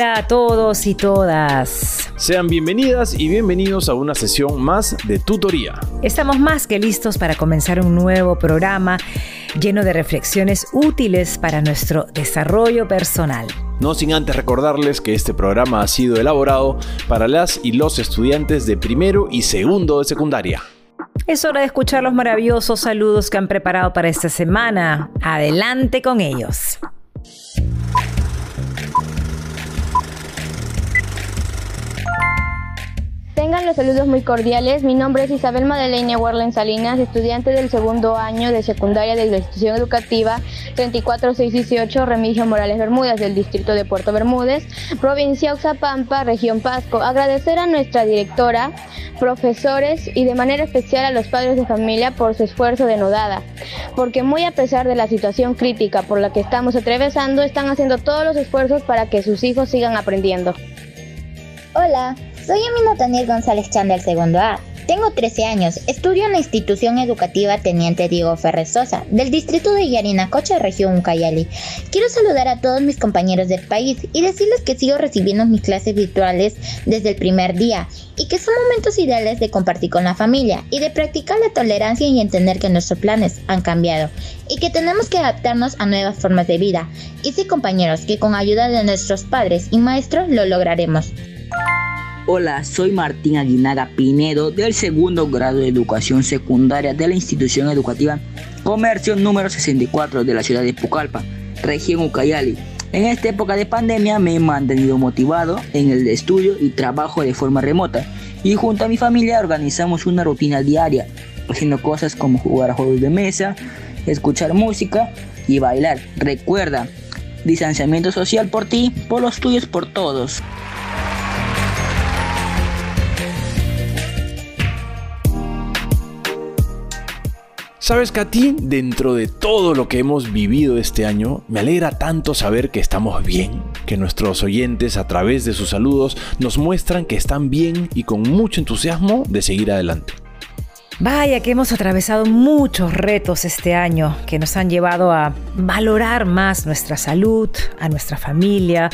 Hola a todos y todas. Sean bienvenidas y bienvenidos a una sesión más de tutoría. Estamos más que listos para comenzar un nuevo programa lleno de reflexiones útiles para nuestro desarrollo personal. No sin antes recordarles que este programa ha sido elaborado para las y los estudiantes de primero y segundo de secundaria. Es hora de escuchar los maravillosos saludos que han preparado para esta semana. Adelante con ellos. Tengan los saludos muy cordiales. Mi nombre es Isabel Madeleine Warlen Salinas, estudiante del segundo año de secundaria de la institución educativa 34618 Remigio Morales Bermúdez del distrito de Puerto Bermúdez, provincia Oxapampa, región Pasco. Agradecer a nuestra directora, profesores y de manera especial a los padres de familia por su esfuerzo denodada, porque muy a pesar de la situación crítica por la que estamos atravesando, están haciendo todos los esfuerzos para que sus hijos sigan aprendiendo. Hola, soy Emina Taniel González Chan del segundo A. Tengo 13 años, estudio en la institución educativa Teniente Diego Ferrer Sosa, del distrito de Yarinacocha, región Ucayali. Quiero saludar a todos mis compañeros del país y decirles que sigo recibiendo mis clases virtuales desde el primer día y que son momentos ideales de compartir con la familia y de practicar la tolerancia y entender que nuestros planes han cambiado y que tenemos que adaptarnos a nuevas formas de vida. Y sí compañeros, que con ayuda de nuestros padres y maestros lo lograremos. Hola, soy Martín Aguinaga Pinedo del segundo grado de educación secundaria de la institución educativa Comercio número 64 de la ciudad de Pucallpa, región Ucayali. En esta época de pandemia me he mantenido motivado en el estudio y trabajo de forma remota y junto a mi familia organizamos una rutina diaria, haciendo cosas como jugar juegos de mesa, escuchar música y bailar. Recuerda, distanciamiento social por ti, por los tuyos, por todos. Sabes, Katy, dentro de todo lo que hemos vivido este año, me alegra tanto saber que estamos bien, que nuestros oyentes a través de sus saludos nos muestran que están bien y con mucho entusiasmo de seguir adelante. Vaya que hemos atravesado muchos retos este año que nos han llevado a valorar más nuestra salud, a nuestra familia,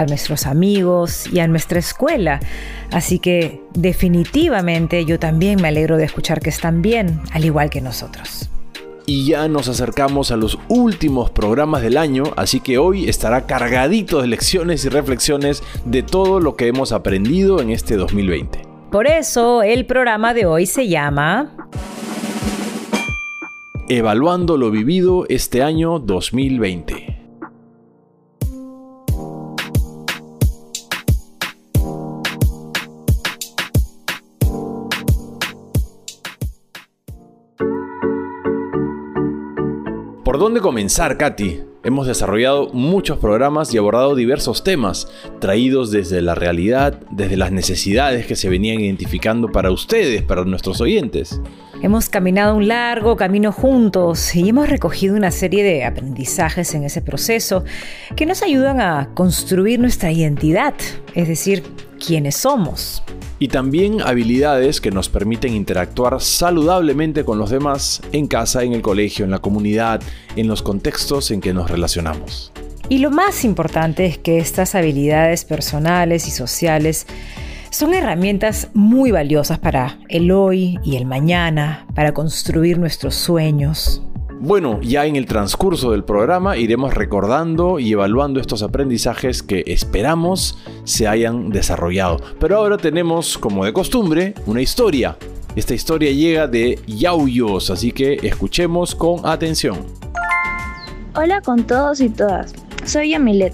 a nuestros amigos y a nuestra escuela. Así que definitivamente yo también me alegro de escuchar que están bien, al igual que nosotros. Y ya nos acercamos a los últimos programas del año, así que hoy estará cargadito de lecciones y reflexiones de todo lo que hemos aprendido en este 2020. Por eso el programa de hoy se llama Evaluando lo vivido este año 2020. ¿Por dónde comenzar, Katy? Hemos desarrollado muchos programas y abordado diversos temas, traídos desde la realidad, desde las necesidades que se venían identificando para ustedes, para nuestros oyentes. Hemos caminado un largo camino juntos y hemos recogido una serie de aprendizajes en ese proceso que nos ayudan a construir nuestra identidad, es decir, quiénes somos y también habilidades que nos permiten interactuar saludablemente con los demás en casa, en el colegio, en la comunidad, en los contextos en que nos relacionamos. Y lo más importante es que estas habilidades personales y sociales son herramientas muy valiosas para el hoy y el mañana, para construir nuestros sueños, bueno, ya en el transcurso del programa iremos recordando y evaluando estos aprendizajes que esperamos se hayan desarrollado. Pero ahora tenemos, como de costumbre, una historia. Esta historia llega de Yauyos, así que escuchemos con atención. Hola con todos y todas. Soy Yamilet.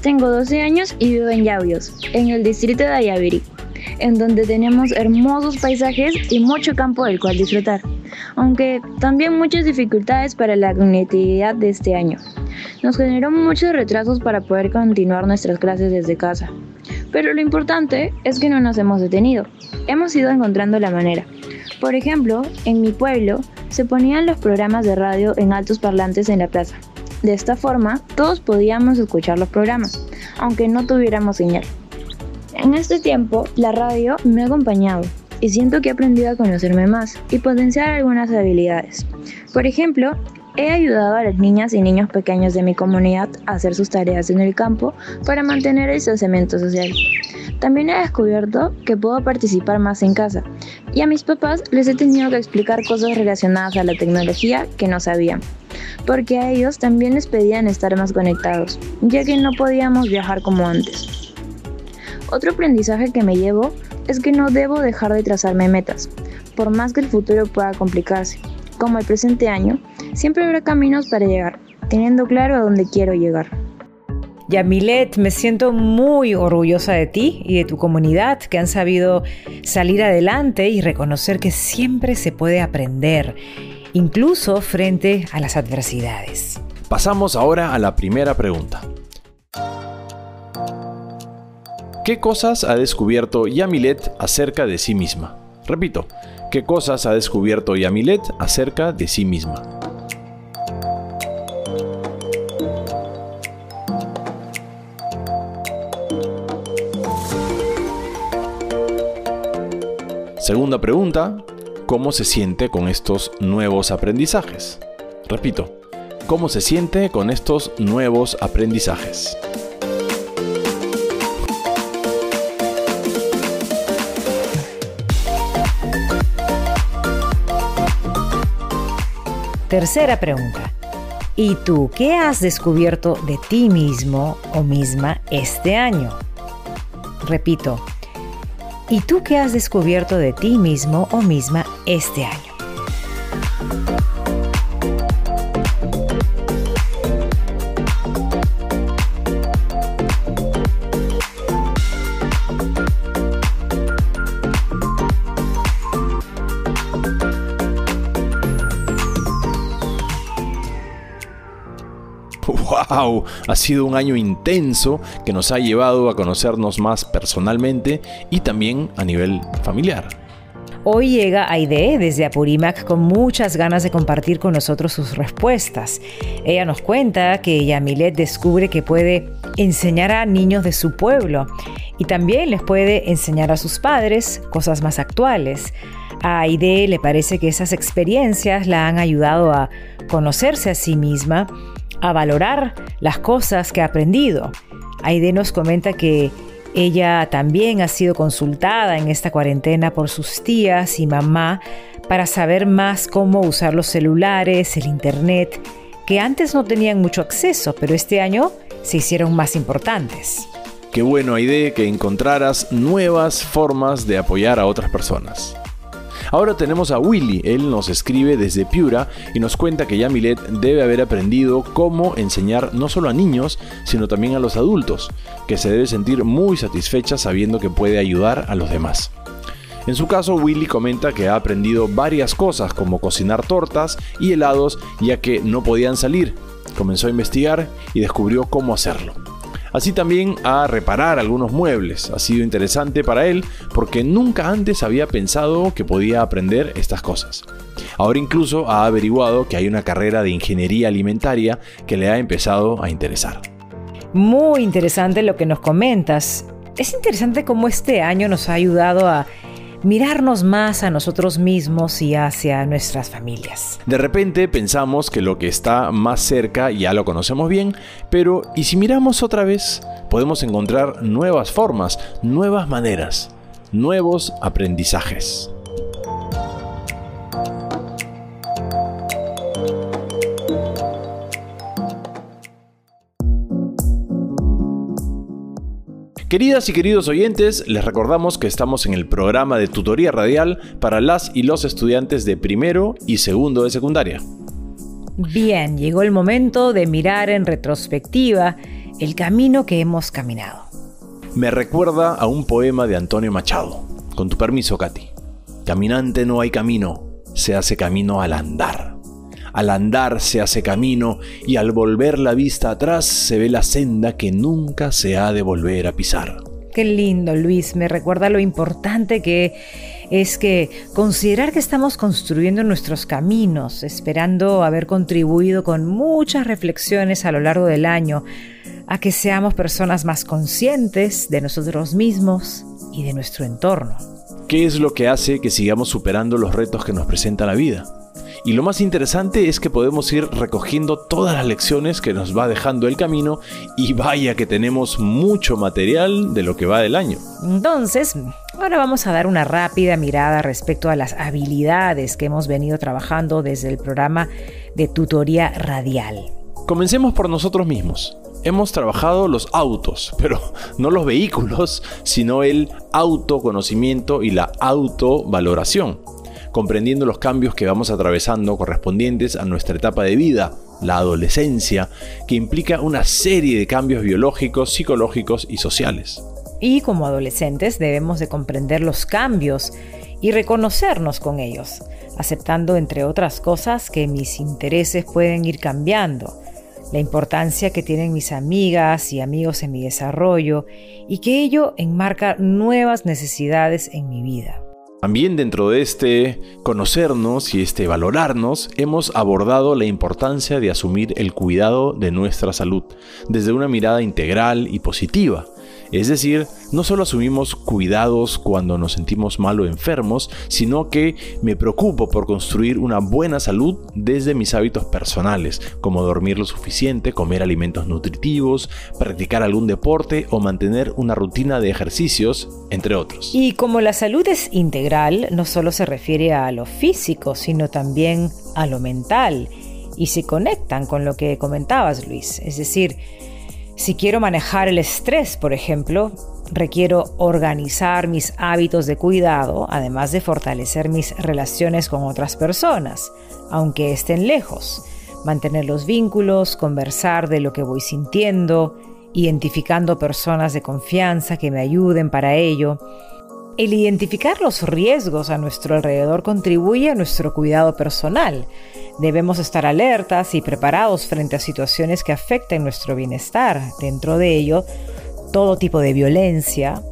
Tengo 12 años y vivo en Yauyos, en el distrito de Ayavirí, en donde tenemos hermosos paisajes y mucho campo del cual disfrutar aunque también muchas dificultades para la conectividad de este año. Nos generó muchos retrasos para poder continuar nuestras clases desde casa. Pero lo importante es que no nos hemos detenido. Hemos ido encontrando la manera. Por ejemplo, en mi pueblo se ponían los programas de radio en altos parlantes en la plaza. De esta forma, todos podíamos escuchar los programas, aunque no tuviéramos señal. En este tiempo, la radio me ha acompañado y siento que he aprendido a conocerme más y potenciar algunas habilidades. Por ejemplo, He ayudado a las niñas y niños pequeños de mi comunidad a hacer sus tareas en el campo para mantener el distanciamiento social. También he descubierto que puedo participar más en casa y a mis papás les he tenido que explicar cosas relacionadas a la tecnología que no sabían, porque a ellos también les pedían estar más conectados, ya que no podíamos viajar como antes. Otro aprendizaje que me llevo es que no debo dejar de trazarme metas, por más que el futuro pueda complicarse. Como el presente año, siempre habrá caminos para llegar, teniendo claro a dónde quiero llegar. Yamilet, me siento muy orgullosa de ti y de tu comunidad que han sabido salir adelante y reconocer que siempre se puede aprender, incluso frente a las adversidades. Pasamos ahora a la primera pregunta. ¿Qué cosas ha descubierto Yamilet acerca de sí misma? Repito, ¿qué cosas ha descubierto Yamilet acerca de sí misma? Segunda pregunta, ¿cómo se siente con estos nuevos aprendizajes? Repito, ¿cómo se siente con estos nuevos aprendizajes? Tercera pregunta. ¿Y tú qué has descubierto de ti mismo o misma este año? Repito, ¿Y tú qué has descubierto de ti mismo o misma este año? ¡Wow! Ha sido un año intenso que nos ha llevado a conocernos más personalmente y también a nivel familiar. Hoy llega Aide desde Apurímac con muchas ganas de compartir con nosotros sus respuestas. Ella nos cuenta que Yamilet descubre que puede enseñar a niños de su pueblo y también les puede enseñar a sus padres cosas más actuales. A Aide le parece que esas experiencias la han ayudado a conocerse a sí misma a valorar las cosas que ha aprendido. Aide nos comenta que ella también ha sido consultada en esta cuarentena por sus tías y mamá para saber más cómo usar los celulares, el internet, que antes no tenían mucho acceso, pero este año se hicieron más importantes. Qué bueno, Aide, que encontraras nuevas formas de apoyar a otras personas. Ahora tenemos a Willy, él nos escribe desde Piura y nos cuenta que Yamilet debe haber aprendido cómo enseñar no solo a niños, sino también a los adultos, que se debe sentir muy satisfecha sabiendo que puede ayudar a los demás. En su caso, Willy comenta que ha aprendido varias cosas como cocinar tortas y helados ya que no podían salir. Comenzó a investigar y descubrió cómo hacerlo así también a reparar algunos muebles. Ha sido interesante para él porque nunca antes había pensado que podía aprender estas cosas. Ahora incluso ha averiguado que hay una carrera de ingeniería alimentaria que le ha empezado a interesar. Muy interesante lo que nos comentas. Es interesante cómo este año nos ha ayudado a mirarnos más a nosotros mismos y hacia nuestras familias. De repente pensamos que lo que está más cerca ya lo conocemos bien, pero ¿y si miramos otra vez? Podemos encontrar nuevas formas, nuevas maneras, nuevos aprendizajes. Queridas y queridos oyentes, les recordamos que estamos en el programa de tutoría radial para las y los estudiantes de primero y segundo de secundaria. Bien, llegó el momento de mirar en retrospectiva el camino que hemos caminado. Me recuerda a un poema de Antonio Machado. Con tu permiso, Katy. Caminante no hay camino, se hace camino al andar. Al andar se hace camino y al volver la vista atrás se ve la senda que nunca se ha de volver a pisar. Qué lindo, Luis. Me recuerda lo importante que es que considerar que estamos construyendo nuestros caminos, esperando haber contribuido con muchas reflexiones a lo largo del año a que seamos personas más conscientes de nosotros mismos y de nuestro entorno. ¿Qué es lo que hace que sigamos superando los retos que nos presenta la vida? Y lo más interesante es que podemos ir recogiendo todas las lecciones que nos va dejando el camino y vaya que tenemos mucho material de lo que va del año. Entonces, ahora vamos a dar una rápida mirada respecto a las habilidades que hemos venido trabajando desde el programa de tutoría radial. Comencemos por nosotros mismos. Hemos trabajado los autos, pero no los vehículos, sino el autoconocimiento y la autovaloración, comprendiendo los cambios que vamos atravesando correspondientes a nuestra etapa de vida, la adolescencia, que implica una serie de cambios biológicos, psicológicos y sociales. Y como adolescentes debemos de comprender los cambios y reconocernos con ellos, aceptando entre otras cosas que mis intereses pueden ir cambiando, la importancia que tienen mis amigas y amigos en mi desarrollo y que ello enmarca nuevas necesidades en mi vida. También dentro de este conocernos y este valorarnos, hemos abordado la importancia de asumir el cuidado de nuestra salud desde una mirada integral y positiva, es decir, no solo asumimos cuidados cuando nos sentimos mal o enfermos, sino que me preocupo por construir una buena salud desde mis hábitos personales, como dormir lo suficiente, comer alimentos nutritivos, practicar algún deporte o mantener una rutina de ejercicios, entre otros. Y como la salud es integral, no solo se refiere a lo físico, sino también a lo mental. Y se conectan con lo que comentabas, Luis. Es decir, si quiero manejar el estrés, por ejemplo, requiero organizar mis hábitos de cuidado, además de fortalecer mis relaciones con otras personas, aunque estén lejos, mantener los vínculos, conversar de lo que voy sintiendo, identificando personas de confianza que me ayuden para ello. El identificar los riesgos a nuestro alrededor contribuye a nuestro cuidado personal, Debemos estar alertas y preparados frente a situaciones que afecten nuestro bienestar, dentro de ello todo tipo de violencia,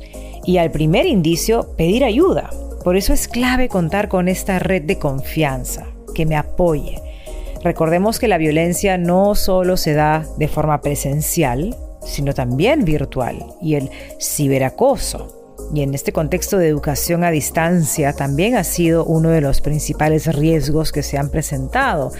y al primer indicio pedir ayuda. Por eso es clave contar con esta red de confianza que me apoye. Recordemos que la violencia no solo se da de forma presencial, sino también virtual, y el ciberacoso y en este contexto de educación a distancia también ha sido uno de los principales riesgos que se han presentado,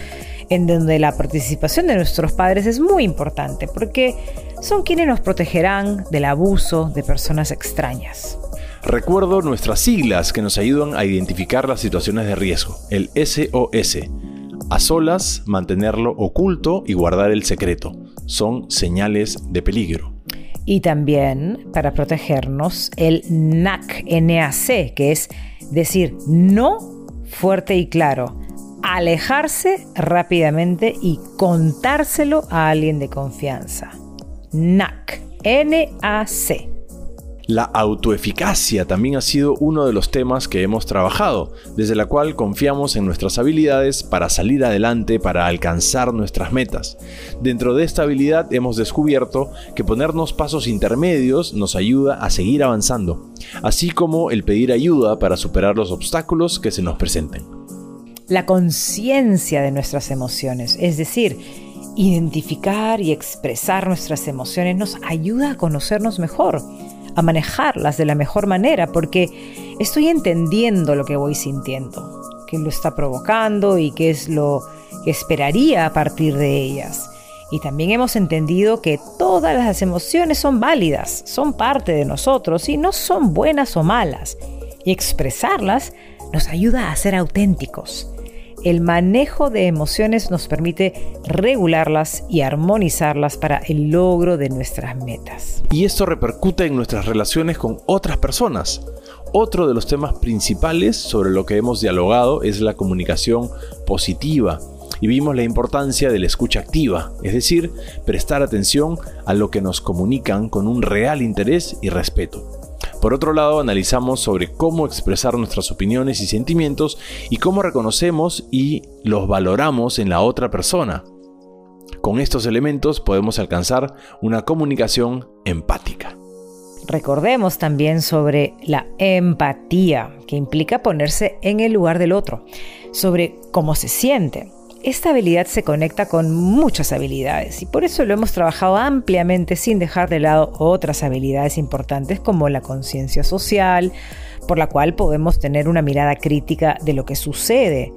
en donde la participación de nuestros padres es muy importante porque son quienes nos protegerán del abuso de personas extrañas. Recuerdo nuestras siglas que nos ayudan a identificar las situaciones de riesgo, el SOS. A solas, mantenerlo oculto y guardar el secreto. Son señales de peligro y también para protegernos el NAC, NAC, que es decir no fuerte y claro, alejarse rápidamente y contárselo a alguien de confianza. NAC, NAC. La autoeficacia también ha sido uno de los temas que hemos trabajado, desde la cual confiamos en nuestras habilidades para salir adelante, para alcanzar nuestras metas. Dentro de esta habilidad hemos descubierto que ponernos pasos intermedios nos ayuda a seguir avanzando, así como el pedir ayuda para superar los obstáculos que se nos presenten. La conciencia de nuestras emociones, es decir, identificar y expresar nuestras emociones nos ayuda a conocernos mejor a manejarlas de la mejor manera porque estoy entendiendo lo que voy sintiendo, qué lo está provocando y qué es lo que esperaría a partir de ellas. Y también hemos entendido que todas las emociones son válidas, son parte de nosotros y no son buenas o malas. Y expresarlas nos ayuda a ser auténticos el manejo de emociones nos permite regularlas y armonizarlas para el logro de nuestras metas. Y esto repercute en nuestras relaciones con otras personas. Otro de los temas principales sobre lo que hemos dialogado es la comunicación positiva y vimos la importancia de la escucha activa, es decir, prestar atención a lo que nos comunican con un real interés y respeto. Por otro lado, analizamos sobre cómo expresar nuestras opiniones y sentimientos y cómo reconocemos y los valoramos en la otra persona. Con estos elementos podemos alcanzar una comunicación empática. Recordemos también sobre la empatía, que implica ponerse en el lugar del otro, sobre cómo se siente, esta habilidad se conecta con muchas habilidades y por eso lo hemos trabajado ampliamente sin dejar de lado otras habilidades importantes como la conciencia social, por la cual podemos tener una mirada crítica de lo que sucede,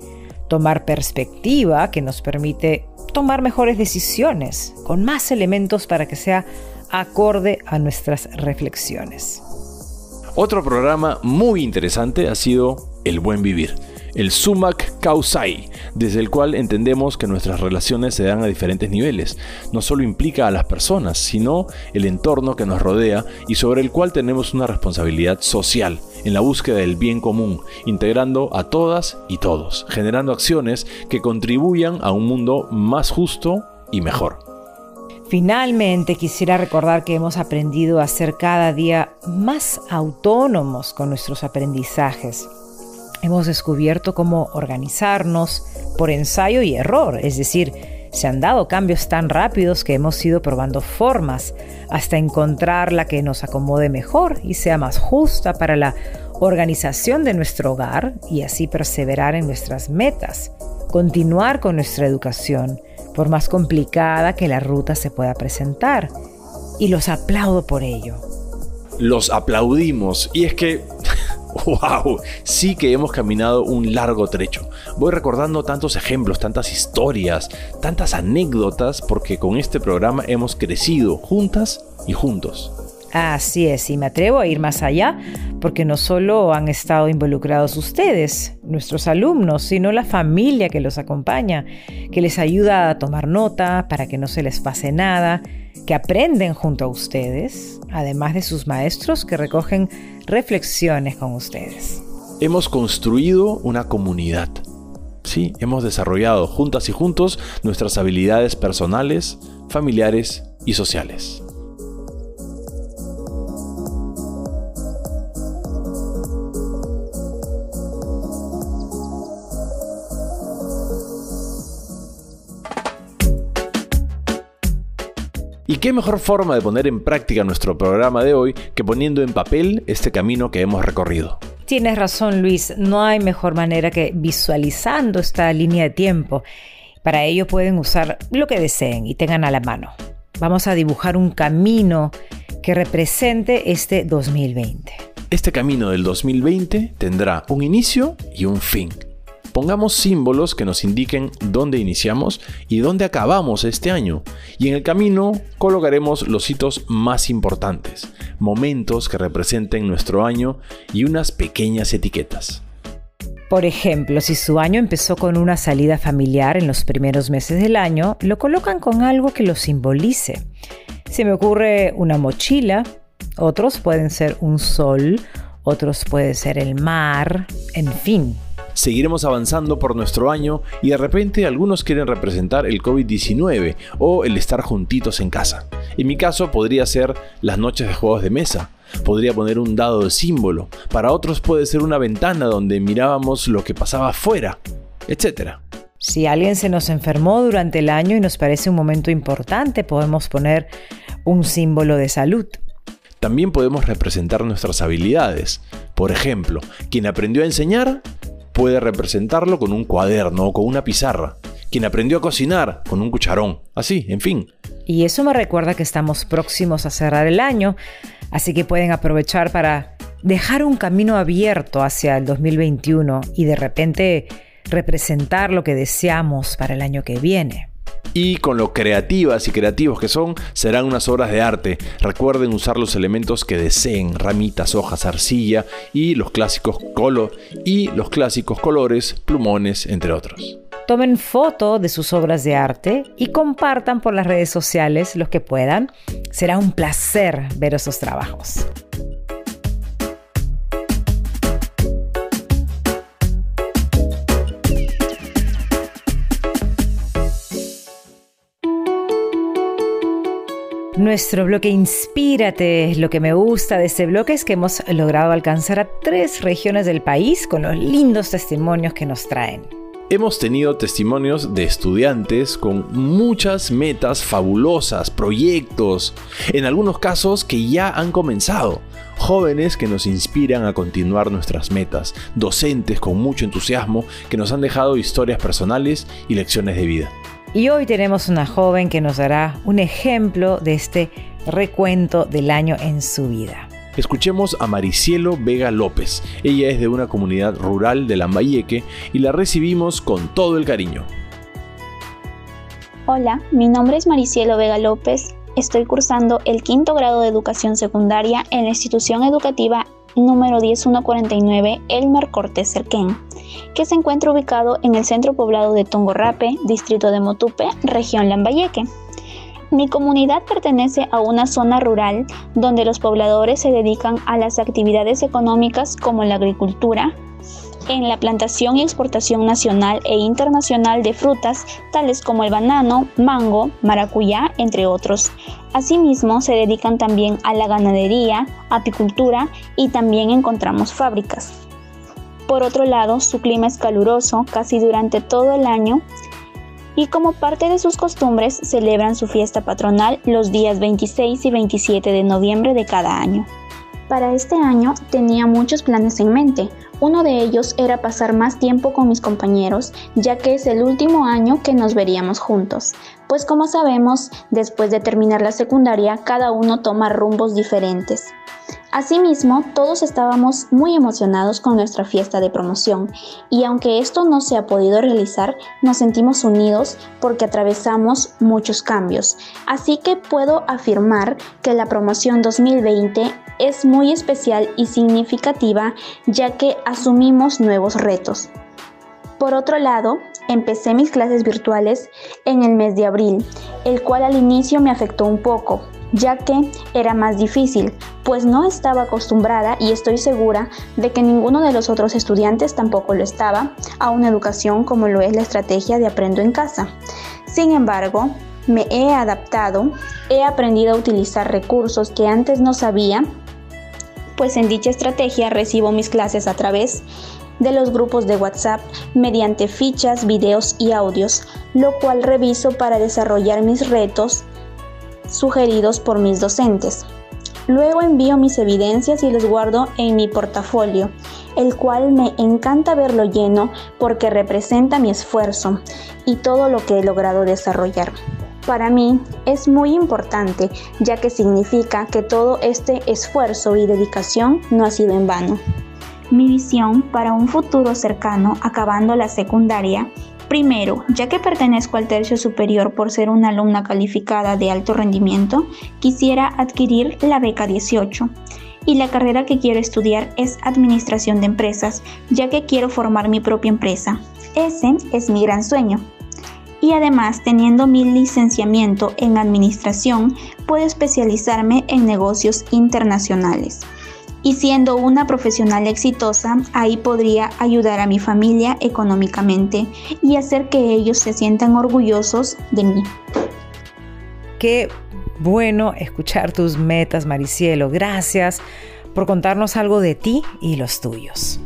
tomar perspectiva que nos permite tomar mejores decisiones, con más elementos para que sea acorde a nuestras reflexiones. Otro programa muy interesante ha sido El Buen Vivir el Sumac Causai, desde el cual entendemos que nuestras relaciones se dan a diferentes niveles. No solo implica a las personas, sino el entorno que nos rodea y sobre el cual tenemos una responsabilidad social en la búsqueda del bien común, integrando a todas y todos, generando acciones que contribuyan a un mundo más justo y mejor. Finalmente quisiera recordar que hemos aprendido a ser cada día más autónomos con nuestros aprendizajes Hemos descubierto cómo organizarnos por ensayo y error, es decir, se han dado cambios tan rápidos que hemos ido probando formas hasta encontrar la que nos acomode mejor y sea más justa para la organización de nuestro hogar y así perseverar en nuestras metas, continuar con nuestra educación, por más complicada que la ruta se pueda presentar. Y los aplaudo por ello. Los aplaudimos. Y es que ¡Wow! Sí que hemos caminado un largo trecho. Voy recordando tantos ejemplos, tantas historias, tantas anécdotas, porque con este programa hemos crecido juntas y juntos. Así es, y me atrevo a ir más allá, porque no solo han estado involucrados ustedes, nuestros alumnos, sino la familia que los acompaña, que les ayuda a tomar nota para que no se les pase nada, que aprenden junto a ustedes, además de sus maestros que recogen reflexiones con ustedes. Hemos construido una comunidad. Sí, hemos desarrollado juntas y juntos nuestras habilidades personales, familiares y sociales. Qué mejor forma de poner en práctica nuestro programa de hoy que poniendo en papel este camino que hemos recorrido? Tienes razón Luis, no hay mejor manera que visualizando esta línea de tiempo. Para ello pueden usar lo que deseen y tengan a la mano. Vamos a dibujar un camino que represente este 2020. Este camino del 2020 tendrá un inicio y un fin. Pongamos símbolos que nos indiquen dónde iniciamos y dónde acabamos este año. Y en el camino colocaremos los hitos más importantes, momentos que representen nuestro año y unas pequeñas etiquetas. Por ejemplo, si su año empezó con una salida familiar en los primeros meses del año, lo colocan con algo que lo simbolice. Se me ocurre una mochila, otros pueden ser un sol, otros puede ser el mar, en fin, seguiremos avanzando por nuestro año y de repente algunos quieren representar el COVID-19 o el estar juntitos en casa. En mi caso podría ser las noches de juegos de mesa, podría poner un dado de símbolo, para otros puede ser una ventana donde mirábamos lo que pasaba afuera, etc. Si alguien se nos enfermó durante el año y nos parece un momento importante, podemos poner un símbolo de salud. También podemos representar nuestras habilidades. Por ejemplo, quien aprendió a enseñar puede representarlo con un cuaderno o con una pizarra. Quien aprendió a cocinar con un cucharón. Así, en fin. Y eso me recuerda que estamos próximos a cerrar el año, así que pueden aprovechar para dejar un camino abierto hacia el 2021 y de repente representar lo que deseamos para el año que viene. Y con lo creativas y creativos que son, serán unas obras de arte. Recuerden usar los elementos que deseen, ramitas, hojas, arcilla y los clásicos color y los clásicos colores, plumones, entre otros. Tomen foto de sus obras de arte y compartan por las redes sociales los que puedan. Será un placer ver esos trabajos. Nuestro bloque Inspírate. Lo que me gusta de este bloque es que hemos logrado alcanzar a tres regiones del país con los lindos testimonios que nos traen. Hemos tenido testimonios de estudiantes con muchas metas fabulosas, proyectos, en algunos casos que ya han comenzado, jóvenes que nos inspiran a continuar nuestras metas, docentes con mucho entusiasmo que nos han dejado historias personales y lecciones de vida. Y hoy tenemos una joven que nos dará un ejemplo de este recuento del año en su vida. Escuchemos a Maricielo Vega López. Ella es de una comunidad rural de Lambayeque y la recibimos con todo el cariño. Hola, mi nombre es Maricielo Vega López. Estoy cursando el quinto grado de educación secundaria en la institución educativa número 10149 Elmer Cortés Cerquén, que se encuentra ubicado en el centro poblado de Tongorrape, distrito de Motupe, región Lambayeque. Mi comunidad pertenece a una zona rural donde los pobladores se dedican a las actividades económicas como la agricultura, en la plantación y exportación nacional e internacional de frutas tales como el banano, mango, maracuyá, entre otros. Asimismo, se dedican también a la ganadería, apicultura y también encontramos fábricas. Por otro lado, su clima es caluroso casi durante todo el año y como parte de sus costumbres celebran su fiesta patronal los días 26 y 27 de noviembre de cada año. Para este año tenía muchos planes en mente, uno de ellos era pasar más tiempo con mis compañeros, ya que es el último año que nos veríamos juntos. Pues como sabemos, después de terminar la secundaria, cada uno toma rumbos diferentes. Asimismo, todos estábamos muy emocionados con nuestra fiesta de promoción y aunque esto no se ha podido realizar, nos sentimos unidos porque atravesamos muchos cambios. Así que puedo afirmar que la promoción 2020 es muy especial y significativa ya que asumimos nuevos retos. Por otro lado, empecé mis clases virtuales en el mes de abril, el cual al inicio me afectó un poco, ya que era más difícil, pues no estaba acostumbrada y estoy segura de que ninguno de los otros estudiantes tampoco lo estaba a una educación como lo es la estrategia de aprendo en casa. Sin embargo, me he adaptado, he aprendido a utilizar recursos que antes no sabía pues en dicha estrategia recibo mis clases a través de los grupos de WhatsApp mediante fichas, videos y audios, lo cual reviso para desarrollar mis retos sugeridos por mis docentes. Luego envío mis evidencias y los guardo en mi portafolio, el cual me encanta verlo lleno porque representa mi esfuerzo y todo lo que he logrado desarrollar. Para mí es muy importante ya que significa que todo este esfuerzo y dedicación no ha sido en vano. Mi visión para un futuro cercano acabando la secundaria Primero, ya que pertenezco al tercio superior por ser una alumna calificada de alto rendimiento, quisiera adquirir la beca 18. Y la carrera que quiero estudiar es Administración de Empresas, ya que quiero formar mi propia empresa. Ese es mi gran sueño y además teniendo mi licenciamiento en administración puedo especializarme en negocios internacionales. Y siendo una profesional exitosa, ahí podría ayudar a mi familia económicamente y hacer que ellos se sientan orgullosos de mí. Qué bueno escuchar tus metas, Maricielo. Gracias por contarnos algo de ti y los tuyos.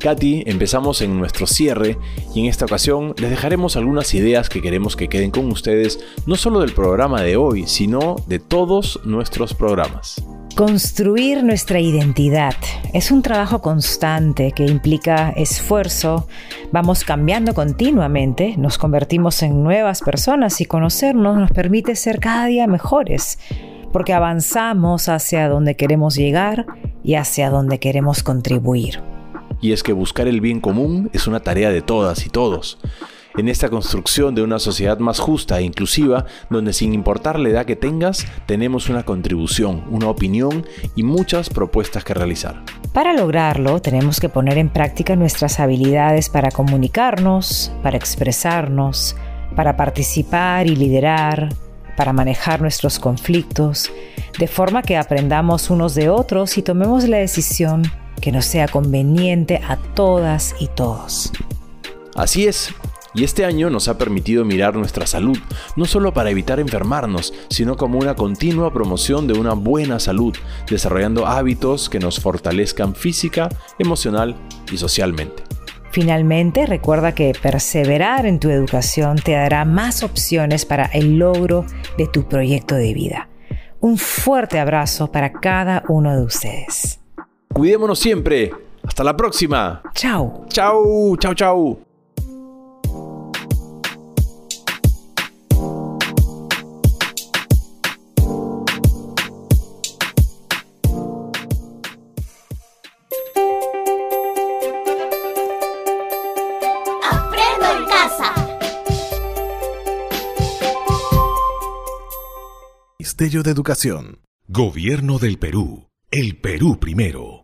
Katy, empezamos en nuestro cierre y en esta ocasión les dejaremos algunas ideas que queremos que queden con ustedes, no solo del programa de hoy, sino de todos nuestros programas. Construir nuestra identidad es un trabajo constante que implica esfuerzo, vamos cambiando continuamente, nos convertimos en nuevas personas y conocernos nos permite ser cada día mejores, porque avanzamos hacia donde queremos llegar y hacia donde queremos contribuir y es que buscar el bien común es una tarea de todas y todos. En esta construcción de una sociedad más justa e inclusiva, donde sin importar la edad que tengas, tenemos una contribución, una opinión y muchas propuestas que realizar. Para lograrlo, tenemos que poner en práctica nuestras habilidades para comunicarnos, para expresarnos, para participar y liderar, para manejar nuestros conflictos, de forma que aprendamos unos de otros y tomemos la decisión que nos sea conveniente a todas y todos. Así es. Y este año nos ha permitido mirar nuestra salud, no solo para evitar enfermarnos, sino como una continua promoción de una buena salud, desarrollando hábitos que nos fortalezcan física, emocional y socialmente. Finalmente, recuerda que perseverar en tu educación te dará más opciones para el logro de tu proyecto de vida. Un fuerte abrazo para cada uno de ustedes. Cuidémonos siempre. Hasta la próxima. Chao. Chao, chao, chao. Ministerio de Educación. Gobierno del Perú. El Perú primero.